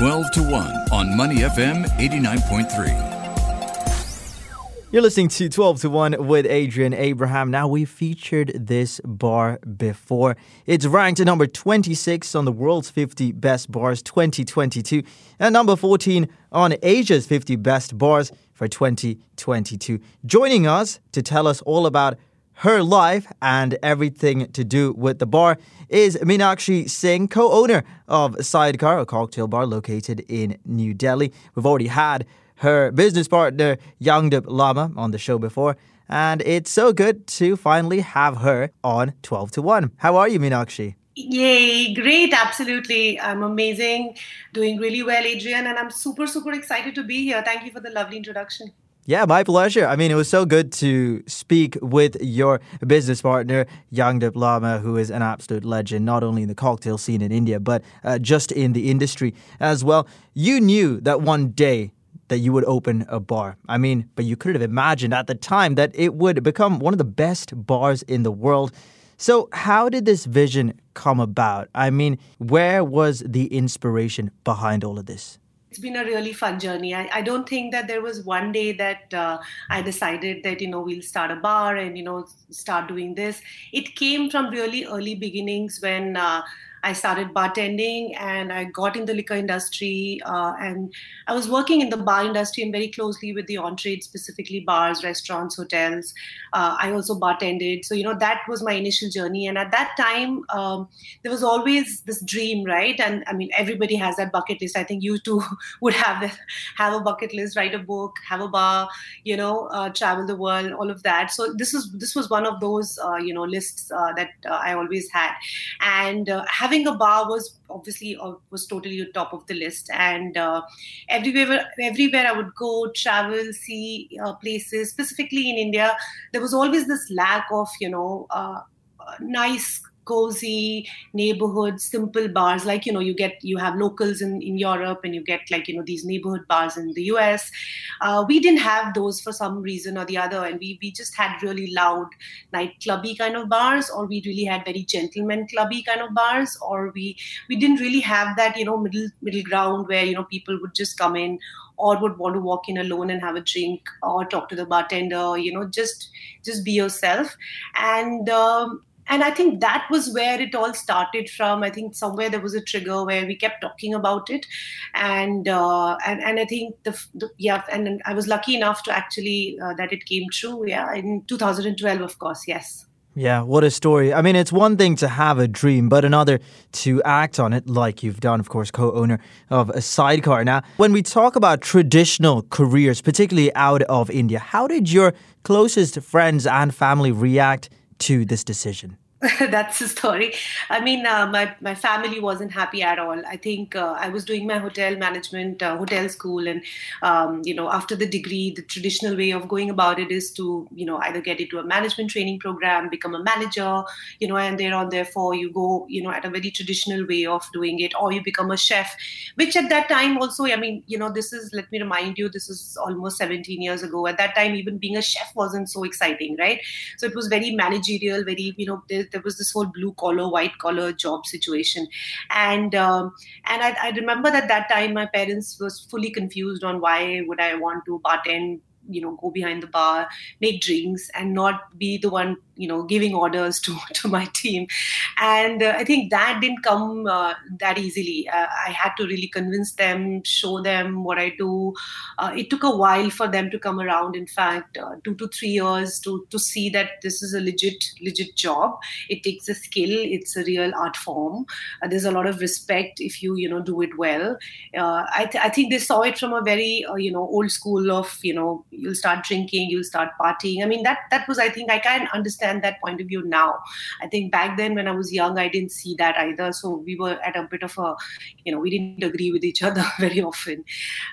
12 to 1 on Money FM 89.3. You're listening to 12 to 1 with Adrian Abraham. Now, we featured this bar before. It's ranked number 26 on the world's 50 best bars 2022 and number 14 on Asia's 50 best bars for 2022. Joining us to tell us all about her life and everything to do with the bar is Meenakshi Singh, co owner of Sidecar, a cocktail bar located in New Delhi. We've already had her business partner, Yangdup Lama, on the show before. And it's so good to finally have her on 12 to 1. How are you, Meenakshi? Yay, great, absolutely. I'm amazing, doing really well, Adrian, and I'm super, super excited to be here. Thank you for the lovely introduction. Yeah, my pleasure. I mean, it was so good to speak with your business partner, Yangdup Lama, who is an absolute legend, not only in the cocktail scene in India, but uh, just in the industry as well. You knew that one day that you would open a bar. I mean, but you could have imagined at the time that it would become one of the best bars in the world. So, how did this vision come about? I mean, where was the inspiration behind all of this? It's been a really fun journey. I, I don't think that there was one day that uh, I decided that, you know, we'll start a bar and, you know, start doing this. It came from really early beginnings when uh, I started bartending and I got in the liquor industry. Uh, and I was working in the bar industry and very closely with the on trade, specifically bars, restaurants, hotels. Uh, I also bartended. So, you know, that was my initial journey. And at that time, um, there was always this dream, right? And I mean, everybody has that bucket list. I think you too would have have a bucket list, write a book, have a bar, you know, uh, travel the world, all of that. So this is this was one of those, uh, you know, lists uh, that uh, I always had. And having having a bar was obviously uh, was totally top of the list. And uh, everywhere everywhere i would go travel see uh, places specifically in india there was always this lack of you know uh, nice cozy neighborhood simple bars like you know you get you have locals in, in europe and you get like you know these neighborhood bars in the us uh, we didn't have those for some reason or the other and we, we just had really loud nightclubby kind of bars or we really had very gentleman clubby kind of bars or we we didn't really have that you know middle middle ground where you know people would just come in or would want to walk in alone and have a drink or talk to the bartender you know just just be yourself. And um, and i think that was where it all started from i think somewhere there was a trigger where we kept talking about it and uh, and, and i think the, the, yeah and i was lucky enough to actually uh, that it came true yeah in 2012 of course yes yeah, what a story. I mean, it's one thing to have a dream, but another to act on it, like you've done, of course, co owner of a sidecar. Now, when we talk about traditional careers, particularly out of India, how did your closest friends and family react to this decision? that's the story. I mean, uh, my my family wasn't happy at all. I think uh, I was doing my hotel management, uh, hotel school, and um, you know, after the degree, the traditional way of going about it is to you know either get into a management training program, become a manager, you know, and there on therefore you go you know at a very traditional way of doing it, or you become a chef, which at that time also, I mean, you know, this is let me remind you, this is almost 17 years ago. At that time, even being a chef wasn't so exciting, right? So it was very managerial, very you know there was this whole blue collar, white collar job situation, and um, and I, I remember that that time my parents was fully confused on why would I want to bartend you know go behind the bar make drinks and not be the one you know giving orders to to my team. And uh, i think that didn't come uh, that easily. Uh, i had to really convince them show them what i do. Uh, it took a while for them to come around. In fact uh, 2 to 3 years to to see that this is a legit legit job. It takes a skill. It's a real art form. Uh, there's a lot of respect if you you know do it well. I, th- I think they saw it from a very you know old school of you know you'll start drinking you'll start partying i mean that that was i think i can understand that point of view now. I think back then when I was young, I didn't see that either. So we were at a bit of a, you know, we didn't agree with each other very often.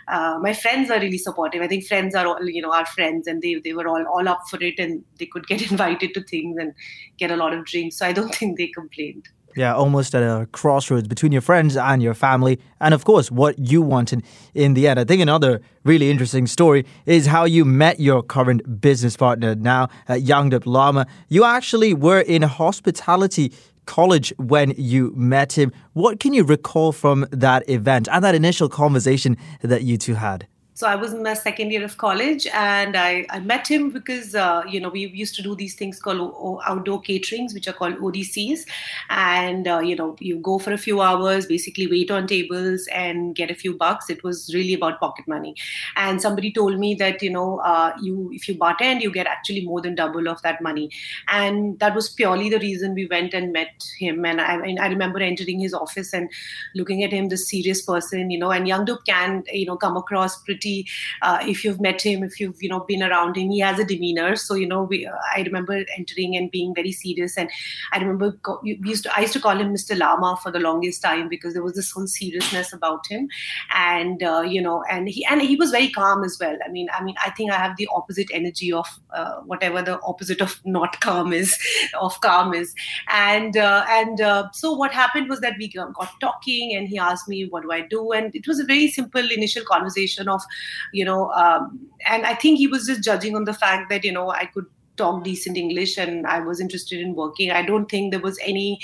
Uh, my friends are really supportive. I think friends are all, you know, our friends, and they they were all all up for it, and they could get invited to things and get a lot of drinks. So I don't think they complained. Yeah, almost at a crossroads between your friends and your family, and of course, what you wanted in the end. I think another really interesting story is how you met your current business partner now, at Yangdup Lama. You actually were in hospitality college when you met him. What can you recall from that event and that initial conversation that you two had? So I was in my second year of college, and I, I met him because uh, you know we used to do these things called o- outdoor caterings, which are called ODCs, and uh, you know you go for a few hours, basically wait on tables and get a few bucks. It was really about pocket money, and somebody told me that you know uh, you if you bartend, you get actually more than double of that money, and that was purely the reason we went and met him. And I, I remember entering his office and looking at him, this serious person, you know, and Yangdup can you know come across pretty uh, if you've met him if you've you know been around him he has a demeanor. So you know we, uh, i remember entering and being very serious. And i remember we used to i used to call him mr lama for the longest time because there was this whole seriousness about him. And uh, you know and he and he was very calm as well. I mean i mean i think i have the opposite energy of uh, whatever the opposite of not calm is of calm is. And uh, and uh, so what happened was that we got talking and he asked me what do i do? And it was a very simple initial conversation of you know um, and i think he was just judging on the fact that you know i could talk decent English and I was interested in working. I don't think there was any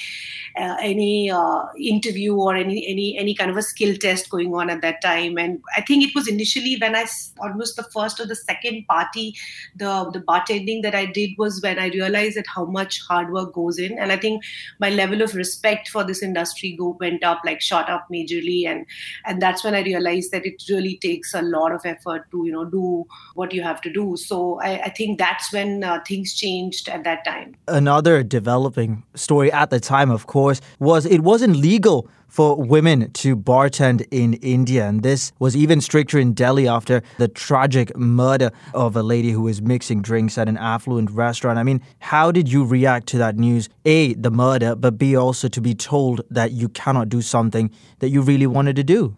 uh, any uh, interview or any any any kind of a skill test going on at that time. And I think it was initially when I almost the first or the second party, the the bartending that I did was when I realized that how much hard work goes in. And I think my level of respect for this industry go went up like shot up majorly. And and that's when I realized that it really takes a lot of effort to you know do what you have to do. So I, I think that's when uh, things changed at that time. Another developing story at the time, of course, was it wasn't legal for women to bartend in India. And this was even stricter in Delhi after the tragic murder of a lady who was mixing drinks at an affluent restaurant. I mean, how did you react to that news? A, the murder, but B, also to be told that you cannot do something that you really wanted to do?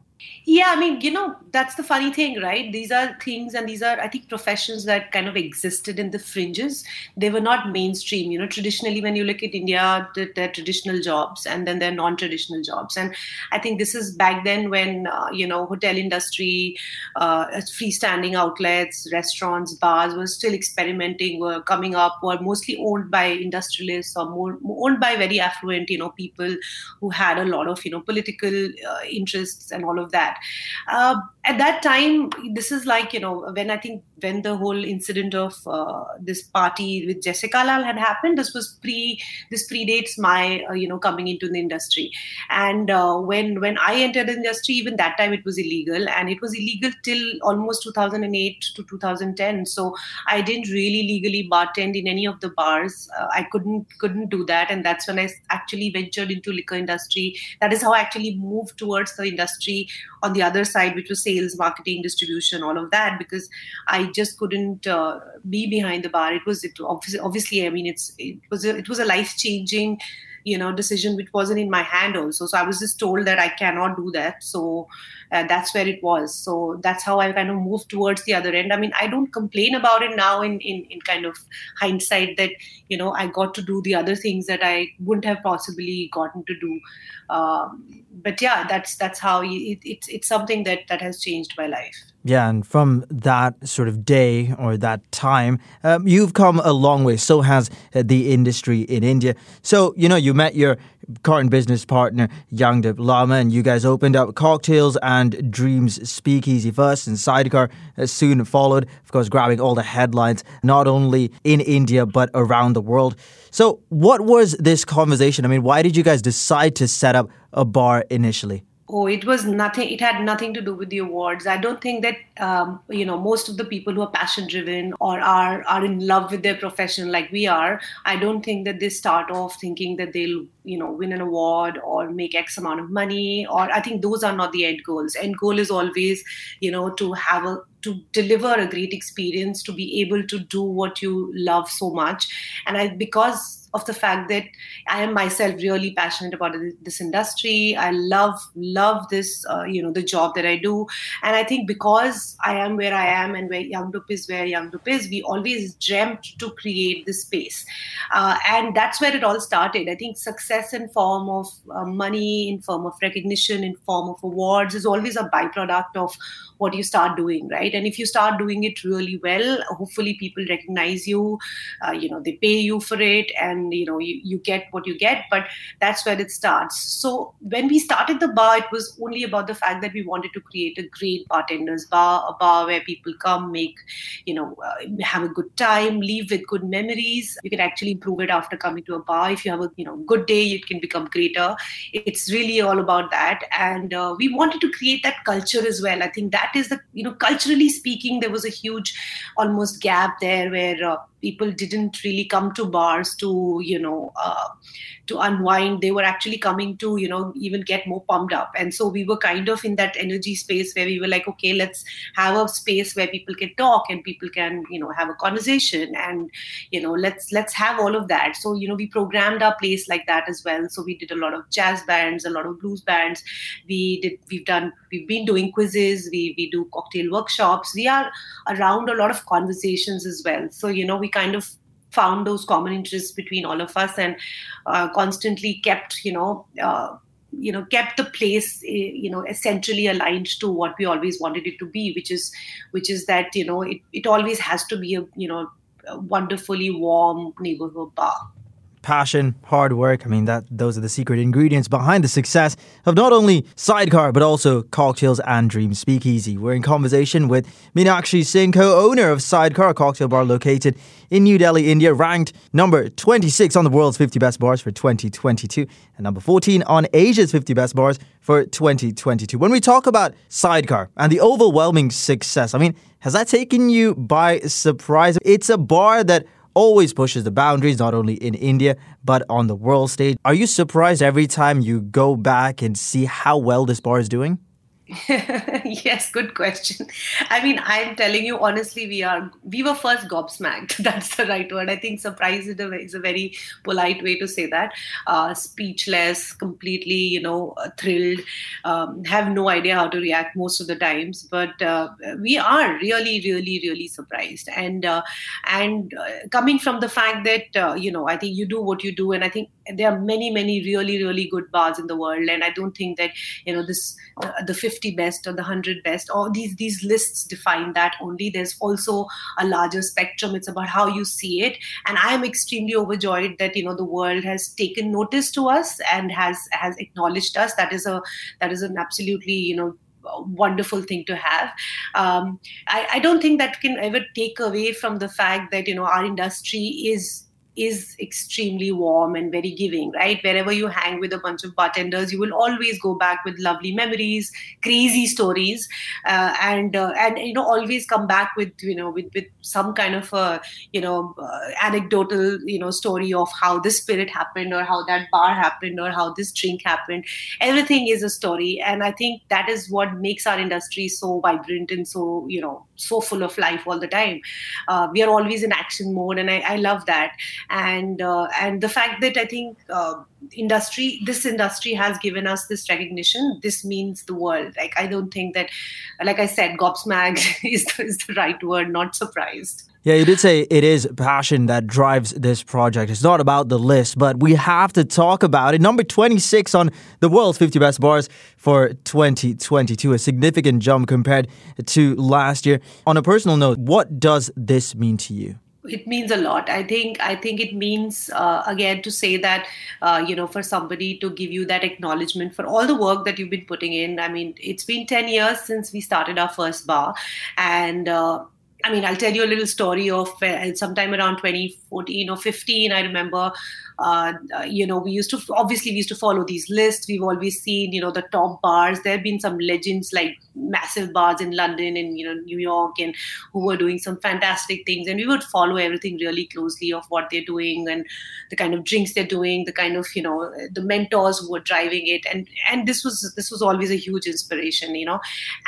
Yeah, I mean, you know, that's the funny thing, right? These are things and these are, I think, professions that kind of existed in the fringes. They were not mainstream. You know, traditionally, when you look at India, they're traditional jobs and then they're non traditional jobs. And I think this is back then when, uh, you know, hotel industry, uh, freestanding outlets, restaurants, bars were still experimenting, were coming up, were mostly owned by industrialists or more owned by very affluent, you know, people who had a lot of, you know, political uh, interests and all of that. Uh, at that time, this is like, you know, when I think when the whole incident of uh, this party with Jessica Lal had happened, this was pre, this predates my, uh, you know, coming into the industry. And uh, when when I entered the industry, even that time it was illegal, and it was illegal till almost 2008 to 2010. So I didn't really legally bartend in any of the bars. Uh, I couldn't couldn't do that, and that's when I actually ventured into liquor industry. That is how I actually moved towards the industry on the other side, which was sales, marketing, distribution, all of that, because I just couldn't uh, be behind the bar. It was it obviously, obviously I mean, it's it was a, it was a life changing you know decision which wasn't in my hand also. So i was just told that i cannot do that. So uh, that's where it was. So that's how i kind of moved towards the other end. I mean i don't complain about it now in in, in kind of hindsight that you know i got to do the other things that i wouldn't have possibly gotten to do. Um, but yeah that's that's how it, it's it's something that that has changed my life yeah, and from that sort of day or that time, um, you've come a long way. So has uh, the industry in India. So, you know, you met your current business partner, Yangdup Lama, and you guys opened up Cocktails and Dreams Speakeasy first, and Sidecar uh, soon followed, of course, grabbing all the headlines, not only in India, but around the world. So, what was this conversation? I mean, why did you guys decide to set up a bar initially? Oh, it was nothing. It had nothing to do with the awards. I don't think that um, you know most of the people who are passion driven or are are in love with their profession like we are. I don't think that they start off thinking that they'll you know win an award or make X amount of money. Or I think those are not the end goals. End goal is always you know to have a to deliver a great experience, to be able to do what you love so much. And I because of the fact that I am myself really passionate about this industry. I love love this uh, you know the job that I do, and I think because I am where I am and where Yangdup is where Yangdup is, we always dreamt to create this space, uh, and that's where it all started. I think success success in form of uh, money in form of recognition in form of awards is always a byproduct of what you start doing right? And if you start doing it really well hopefully people recognize you uh, you know they pay you for it and you know you, you get what you get but that's where it starts. So when we started the bar it was only about the fact that we wanted to create a great bartenders bar a bar where people come make you know uh, have a good time leave with good memories. You can actually improve it after coming to a bar. If you have a you know good day it can become greater. It's really all about that. And uh, we wanted to create that culture as well. I think that is the you know culturally speaking there was a huge almost gap there where uh, people didn't really come to bars to you know uh, to unwind. They were actually coming to you know even get more pumped up. And so we were kind of in that energy space where we were like okay let's have a space where people can talk and people can you know have a conversation and you know let's let's have all of that. So you know we programmed our place like that as well. So we did a lot of jazz bands a lot of blues bands. We did we've done we've been doing quizzes. We we do cocktail workshops. We are around a lot of conversations as well. So you know we kind of found those common interests between all of us and uh, constantly kept you know uh, you know kept the place eh, you know essentially aligned to what we always wanted it to be which is which is that you know it, it always has to be a you know a wonderfully warm neighborhood bar passion, hard work. I mean, that those are the secret ingredients behind the success of not only Sidecar but also Cocktails and Dreams Speakeasy. We're in conversation with Meenakshi Singh, co-owner of Sidecar, a cocktail bar located in New Delhi, India, ranked number 26 on the world's 50 best bars for 2022 and number 14 on Asia's 50 best bars for 2022. When we talk about Sidecar and the overwhelming success, I mean, has that taken you by surprise? It's a bar that always pushes the boundaries, not only in India, but on the world stage. Are you surprised every time you go back and see how well this bar is doing? yes, good question. I mean, I'm telling you honestly, we are we were first gobsmacked. That's the right word. I think surprised is a, is a very polite way to say that. Uh, speechless, completely, you know, uh, thrilled. Um, have no idea how to react most of the times, but uh, we are really, really, really surprised. And uh, and uh, coming from the fact that uh, you know, I think you do what you do, and I think there are many, many really, really good bars in the world, and I don't think that you know this the 50 best or the 100 best or these these lists define that only. There's also a larger spectrum. It's about how you see it. And i am extremely overjoyed that you know the world has taken notice to us and has has acknowledged us. That is a that is an absolutely you know wonderful thing to have. Um, I, I, don't think that can ever take away from the fact that you know our industry is is extremely warm and very giving, right? Wherever you hang with a bunch of bartenders, you will always go back with lovely memories, crazy stories, uh, and uh, and you know always come back with you know with with some kind of a you know uh, anecdotal you know story of how this spirit happened or how that bar happened or how this drink happened. Everything is a story, and I think that is what makes our industry so vibrant and so you know so full of life all the time. Uh, we are always in action mode, and I, I love that. And uh, and the fact that I think uh, industry this industry has given us this recognition this means the world. Like I don't think that like I said gobsmacked is, is the right word not surprised yeah, you did say it is passion that drives this project. It's not about the list, but we have to talk about it. Number 26 on the world's 50 best bars for 2022, a significant jump compared to last year. On a personal note, what does this mean to you? it means a lot i think i think it means uh, again to say that uh, you know for somebody to give you that acknowledgement for all the work that you've been putting in i mean it's been 10 years since we started our first bar and uh, I mean, I'll tell you a little story of uh, sometime around 2014 or 15. I remember uh, you know, we used to obviously we used to follow these lists. We've always seen, you know, the top bars. There have been some legends like massive bars in London and you know New York, and who were doing some fantastic things. And we would follow everything really closely of what they're doing and the kind of drinks they're doing, the kind of you know the mentors who were driving it. And and this was this was always a huge inspiration, you know.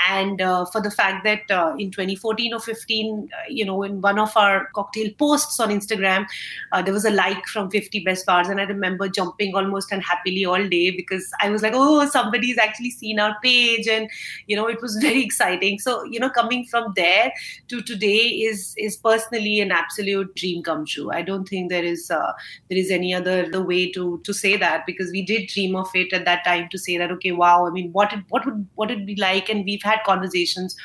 And uh, for the fact that uh, in 2014 or 15, uh, you know, in one of our cocktail posts on Instagram, uh, there was a like from 50 best and i remember jumping almost unhappily all day because i was like oh somebody's actually seen our page and you know it was very exciting. So you know coming from there to today is is personally an absolute dream come true. I don't think there is uh, there is any other the way to to say that because we did dream of it at that time to say that okay wow i mean what it, what would what it be like? And we've had conversations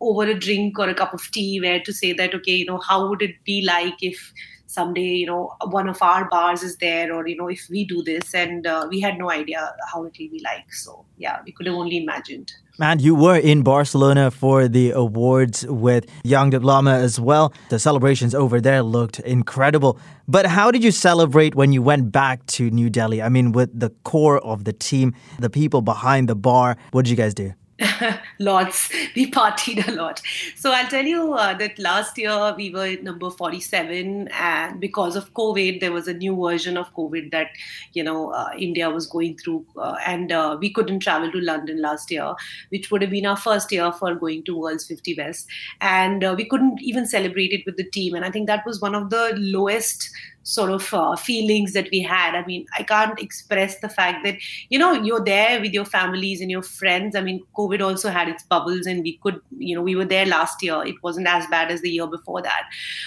over a drink or a cup of tea where to say that okay you know how would it be like if someday you know one of our bars is there or you know if we do this and uh, we had no idea how it will be like so yeah we could have only imagined Man, you were in Barcelona for the awards with Yangdup Lama as well. The celebrations over there looked incredible. But how did you celebrate when you went back to New Delhi? I mean, with the core of the team, the people behind the bar, what did you guys do? lots. We partied a lot. So I'll tell you uh, that last year we were number 47, and because of COVID, there was a new version of COVID that you know uh, India was going through, uh, and uh, we couldn't travel to London last year, which would have been our first year for going to World's 50 Best, and uh, we couldn't even celebrate it with the team. And I think that was one of the lowest sort of uh, feelings that we had. I mean, I can't express the fact that, you know, you're there with your families and your friends. I mean, COVID also had its bubbles and we could, you know, we were there last year. It wasn't as bad as the year before that.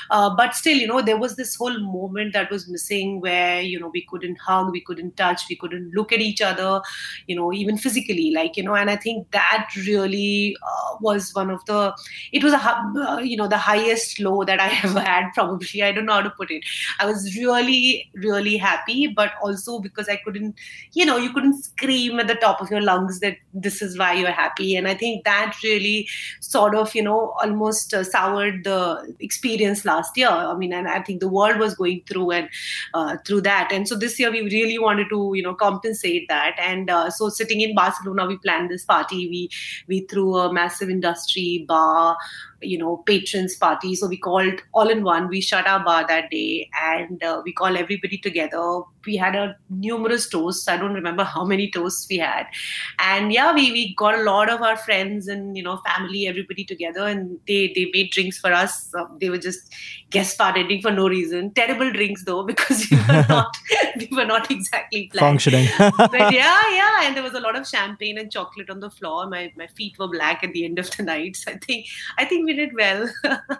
Uh, but still, you know, there was this whole moment that was missing where, you know, we couldn't hug, we couldn't touch, we couldn't look at each other, you know, even physically, like, you know, and I think that really uh, was one of the, it was a, uh, you know, the highest low that I ever had, probably. I don't know how to put it. I was really, really happy, but also because I couldn't, you know, you couldn't scream at the top of your lungs that this is why you're happy. And I think that really sort of, you know, almost uh, soured the experience last year. I mean, and I think the world was going through and uh, through that. And so this year we really wanted to, you know, compensate that. And uh, so sitting in Barcelona, we planned this party. We we threw a massive industry bar you know patrons party so we called all in one. We shut our bar that day and uh, we call everybody together we had a numerous toasts. I don't remember how many toasts we had. And yeah we, we got a lot of our friends and you know family everybody together and they they made drinks for us. Um, they were just guest bartending for no reason. Terrible drinks though because we were not we were not exactly planned. functioning. But yeah yeah and there was a lot of champagne and chocolate on the floor. My my feet were black at the end of the night. So i think i think we did well.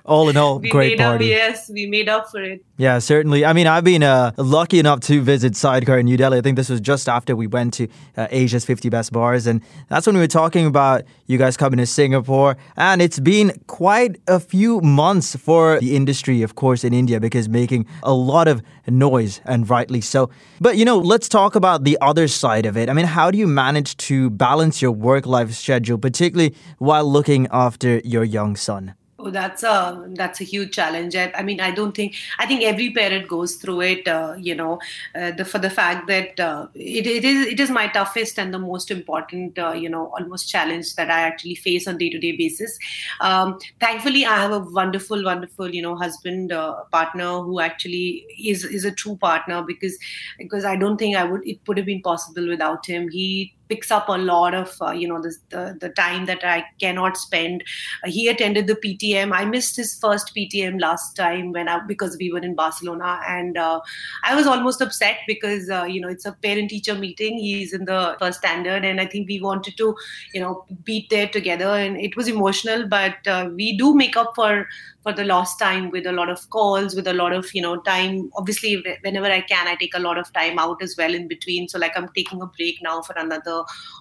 All in all great party. up, yes we made up for it. Yeah certainly. I mean i've been uh, lucky enough to visit visit Sidecar in New Delhi. I think this was just after we went to uh, Asia's 50 Best Bars. And that's when we were talking about you guys coming to Singapore. And it's been quite a few months for the industry, of course, in India, because making a lot of noise and rightly so. But, you know, let's talk about the other side of it. I mean, how do you manage to balance your work life schedule, particularly while looking after your young son? Oh, that's a that's a huge challenge. I, I, mean, I don't think I think every parent goes through it. Uh, you know, uh, the, for the fact that uh, it, it is it is my toughest and the most important uh, you know almost challenge that I actually face on day to day basis. Um, thankfully, I have a wonderful, wonderful you know husband uh, partner who actually is is a true partner because because I don't think I would it would have been possible without him. He picks up a lot of uh, you know the, the, the time that I cannot spend. Uh, he attended the PTM. I missed his first PTM last time when I because we were in Barcelona, and uh, I was almost upset because uh, you know it's a parent teacher meeting. He's in the first standard, and I think we wanted to you know be there together, and it was emotional. But uh, we do make up for for the lost time with a lot of calls with a lot of you know time obviously whenever i can i take a lot of time out as well in between so like i'm taking a break now for another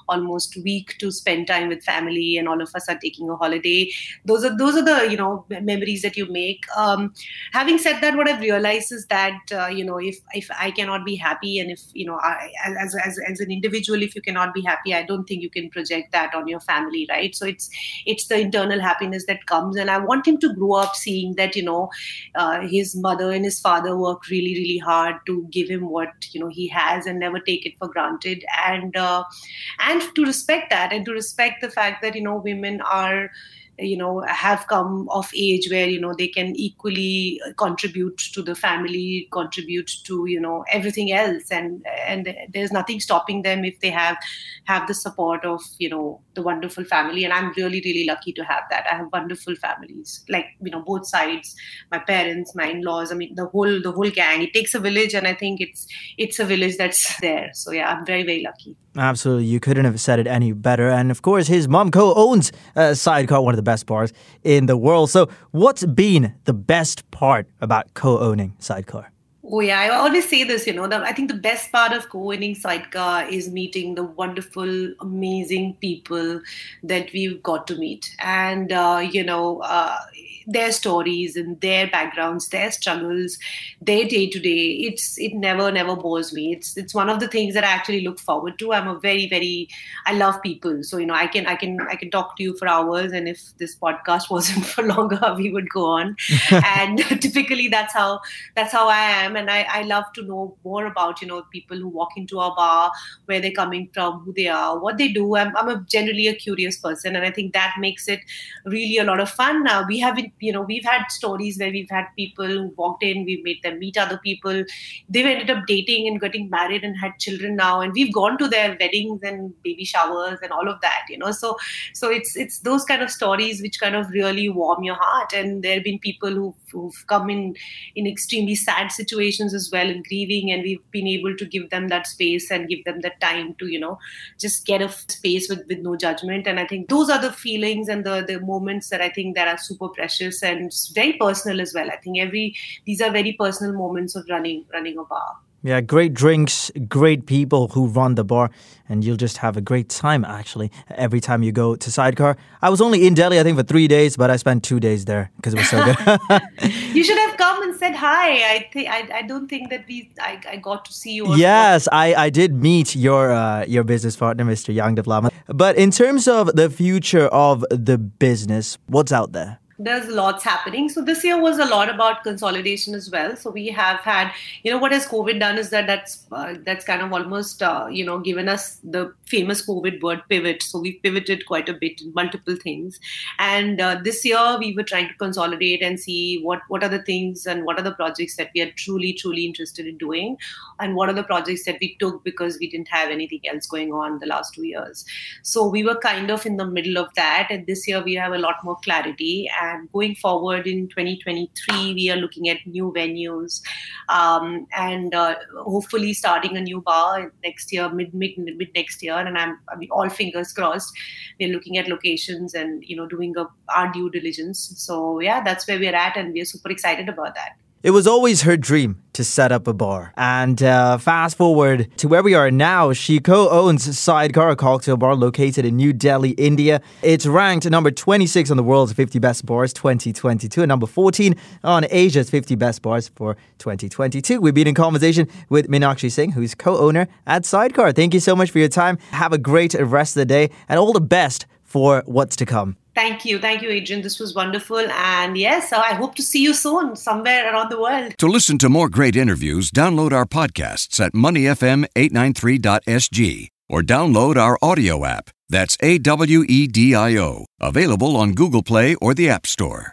almost week to spend time with family and all of us are taking a holiday. Those are those are the you know memories that you make. Um, having said that what i've realized is that uh, you know if if i cannot be happy and if you know I, as, as as an individual if you cannot be happy i don't think you can project that on your family right? So it's it's the internal happiness that comes. And i want him to grow up seeing that you know uh, his mother and his father work really really hard to give him what you know he has and never take it for granted. And uh, and to respect that and to respect the fact that you know women are you know have come of age where you know they can equally uh, contribute to the family contribute to you know everything else. And and there's nothing stopping them if they have have the support of you know the wonderful family and i'm really really lucky to have that i have wonderful families like you know both sides my parents my in-laws i mean the whole the whole gang it takes a village and i think it's it's a village that's there so yeah i'm very very lucky Absolutely. You couldn't have said it any better. And of course, his mom co owns uh, Sidecar, one of the best bars in the world. So, what's been the best part about co owning Sidecar? Oh yeah, I always say this. You know, I think the best part of co-owning Sidecar is meeting the wonderful, amazing people that we've got to meet, and uh, you know, uh, their stories and their backgrounds, their struggles, their day to day. It's it never never bores me. It's it's one of the things that I actually look forward to. I'm a very very I love people, so you know I can I can I can talk to you for hours, and if this podcast wasn't for longer, we would go on. and typically that's how that's how I am, and I I love to know more about you know people who walk into our bar, where they're coming from, who they are, what they do. I'm I'm a generally a curious person, and I think that makes it really a lot of fun. Now we haven't you know we've had stories where we've had people who walked in we've made them meet other people. They've ended up dating and getting married and had children now. And we've gone to their weddings and baby showers and all of that you know. So so it's it's those kind of stories which kind of really warm your heart. And there have been people who've, who've come in in extremely sad situations as well and grieving. And we've been able to give them that space and give them that time to you know just get a space with with no judgment. And i think those are the feelings and the the moments that i think that are super precious and very personal as well. I think every these are very personal moments of running running a bar. Yeah, great drinks, great people who run the bar, and you'll just have a great time actually every time you go to Sidecar. I was only in Delhi, I think, for three days, but I spent two days there because it was so good. you should have come and said hi. I think I, I don't think that we I, I got to see you. Yes, I, I did meet your uh, your business partner, Mr. Yang Lama. But in terms of the future of the business, what's out there? There's lots happening. So this year was a lot about consolidation as well. So we have had you know what has covid done is that that's uh, that's kind of almost uh, you know given us the famous covid word pivot. So we've pivoted quite a bit in multiple things. And uh, this year we were trying to consolidate and see what what are the things and what are the projects that we are truly truly interested in doing and what are the projects that we took because we didn't have anything else going on the last two years. So we were kind of in the middle of that. And this year we have a lot more clarity going forward in 2023, we are looking at new venues um, and uh, hopefully starting a new bar next year, mid mid mid next year. And I'm I mean, all fingers crossed. We're looking at locations and you know doing a, our due diligence. So yeah, that's where we're at, and we're super excited about that. It was always her dream to set up a bar. And uh, fast forward to where we are now, she co owns Sidecar, a cocktail bar located in New Delhi, India. It's ranked number 26 on the world's 50 best bars 2022 and number 14 on Asia's 50 best bars for 2022. We've been in conversation with Meenakshi Singh, who's co owner at Sidecar. Thank you so much for your time. Have a great rest of the day and all the best for what's to come. Thank you. Thank you, Adrian. This was wonderful. And yes, I hope to see you soon somewhere around the world. To listen to more great interviews, download our podcasts at moneyfm893.sg or download our audio app. That's A W E D I O. Available on Google Play or the App Store.